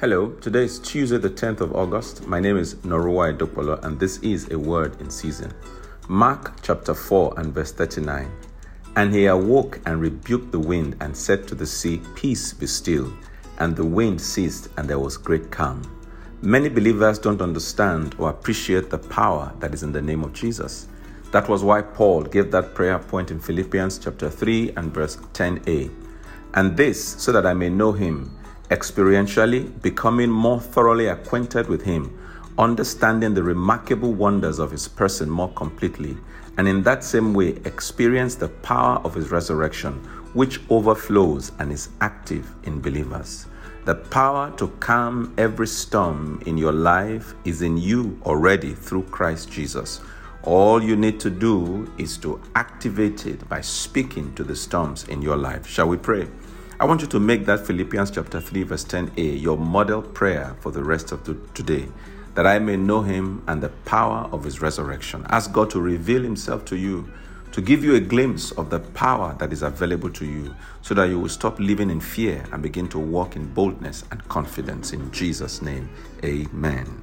Hello, today is Tuesday, the 10th of August. My name is Norua Edopolo, and this is a word in season. Mark chapter 4 and verse 39. And he awoke and rebuked the wind and said to the sea, Peace be still. And the wind ceased, and there was great calm. Many believers don't understand or appreciate the power that is in the name of Jesus. That was why Paul gave that prayer point in Philippians chapter 3 and verse 10a. And this so that I may know him experientially, becoming more thoroughly acquainted with him, understanding the remarkable wonders of his person more completely, and in that same way experience the power of his resurrection, which overflows and is active in believers. The power to calm every storm in your life is in you already through Christ Jesus. All you need to do is to activate it by speaking to the storms in your life. Shall we pray? I want you to make that Philippians chapter 3 verse 10a your model prayer for the rest of the, today that I may know him and the power of his resurrection. Ask God to reveal himself to you, to give you a glimpse of the power that is available to you, so that you will stop living in fear and begin to walk in boldness and confidence. In Jesus' name, amen.